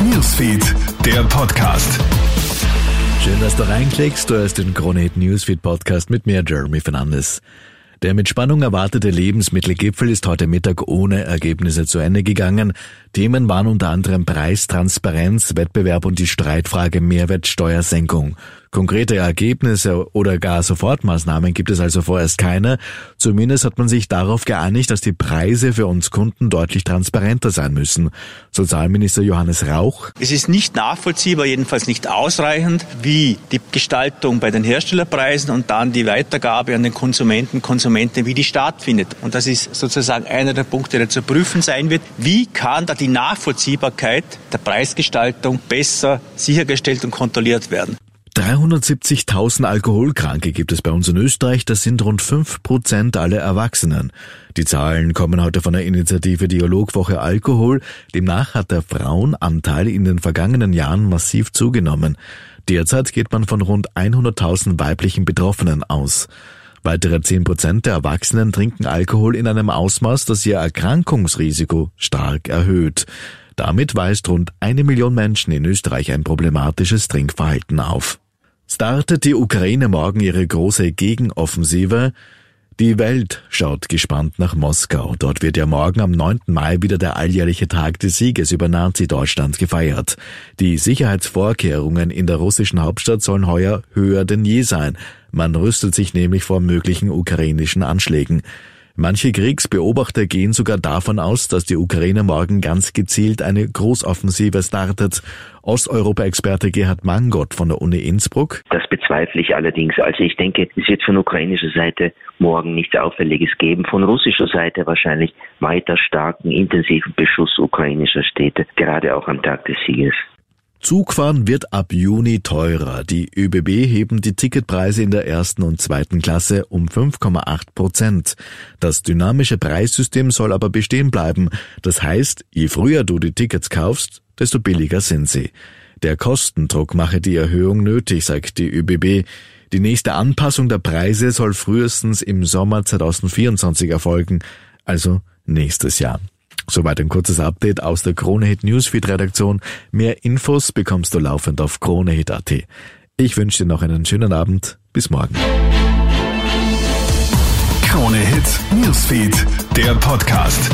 Newsfeed, der Podcast. Schön, dass du reinklickst. Du hast den Krone Hit Newsfeed Podcast mit mir, Jeremy Fernandes. Der mit Spannung erwartete Lebensmittelgipfel ist heute Mittag ohne Ergebnisse zu Ende gegangen. Themen waren unter anderem Preistransparenz, Wettbewerb und die Streitfrage Mehrwertsteuersenkung. Konkrete Ergebnisse oder gar Sofortmaßnahmen gibt es also vorerst keine. Zumindest hat man sich darauf geeinigt, dass die Preise für uns Kunden deutlich transparenter sein müssen. Sozialminister Johannes Rauch. Es ist nicht nachvollziehbar, jedenfalls nicht ausreichend, wie die Gestaltung bei den Herstellerpreisen und dann die Weitergabe an den Konsumenten, Konsumenten, wie die stattfindet. Und das ist sozusagen einer der Punkte, der zu prüfen sein wird. Wie kann da die Nachvollziehbarkeit der Preisgestaltung besser sichergestellt und kontrolliert werden? 370.000 Alkoholkranke gibt es bei uns in Österreich, das sind rund 5 Prozent aller Erwachsenen. Die Zahlen kommen heute von der Initiative Dialogwoche Alkohol. Demnach hat der Frauenanteil in den vergangenen Jahren massiv zugenommen. Derzeit geht man von rund 100.000 weiblichen Betroffenen aus. Weitere 10 Prozent der Erwachsenen trinken Alkohol in einem Ausmaß, das ihr Erkrankungsrisiko stark erhöht. Damit weist rund eine Million Menschen in Österreich ein problematisches Trinkverhalten auf. Startet die Ukraine morgen ihre große Gegenoffensive? Die Welt schaut gespannt nach Moskau. Dort wird ja morgen am 9. Mai wieder der alljährliche Tag des Sieges über Nazi-Deutschland gefeiert. Die Sicherheitsvorkehrungen in der russischen Hauptstadt sollen heuer höher denn je sein. Man rüstet sich nämlich vor möglichen ukrainischen Anschlägen. Manche Kriegsbeobachter gehen sogar davon aus, dass die Ukraine morgen ganz gezielt eine Großoffensive startet. Osteuropa-Experte Gerhard Mangott von der Uni Innsbruck. Das bezweifle ich allerdings. Also ich denke, es wird von ukrainischer Seite morgen nichts Auffälliges geben. Von russischer Seite wahrscheinlich weiter starken, intensiven Beschuss ukrainischer Städte, gerade auch am Tag des Sieges. Zugfahren wird ab Juni teurer. Die ÖBB heben die Ticketpreise in der ersten und zweiten Klasse um 5,8 Prozent. Das dynamische Preissystem soll aber bestehen bleiben. Das heißt, je früher du die Tickets kaufst, desto billiger sind sie. Der Kostendruck mache die Erhöhung nötig, sagt die ÖBB. Die nächste Anpassung der Preise soll frühestens im Sommer 2024 erfolgen, also nächstes Jahr. Soweit ein kurzes Update aus der Kronehit Newsfeed Redaktion. Mehr Infos bekommst du laufend auf kronehit.at. Ich wünsche dir noch einen schönen Abend. Bis morgen. Kronehit Newsfeed, der Podcast.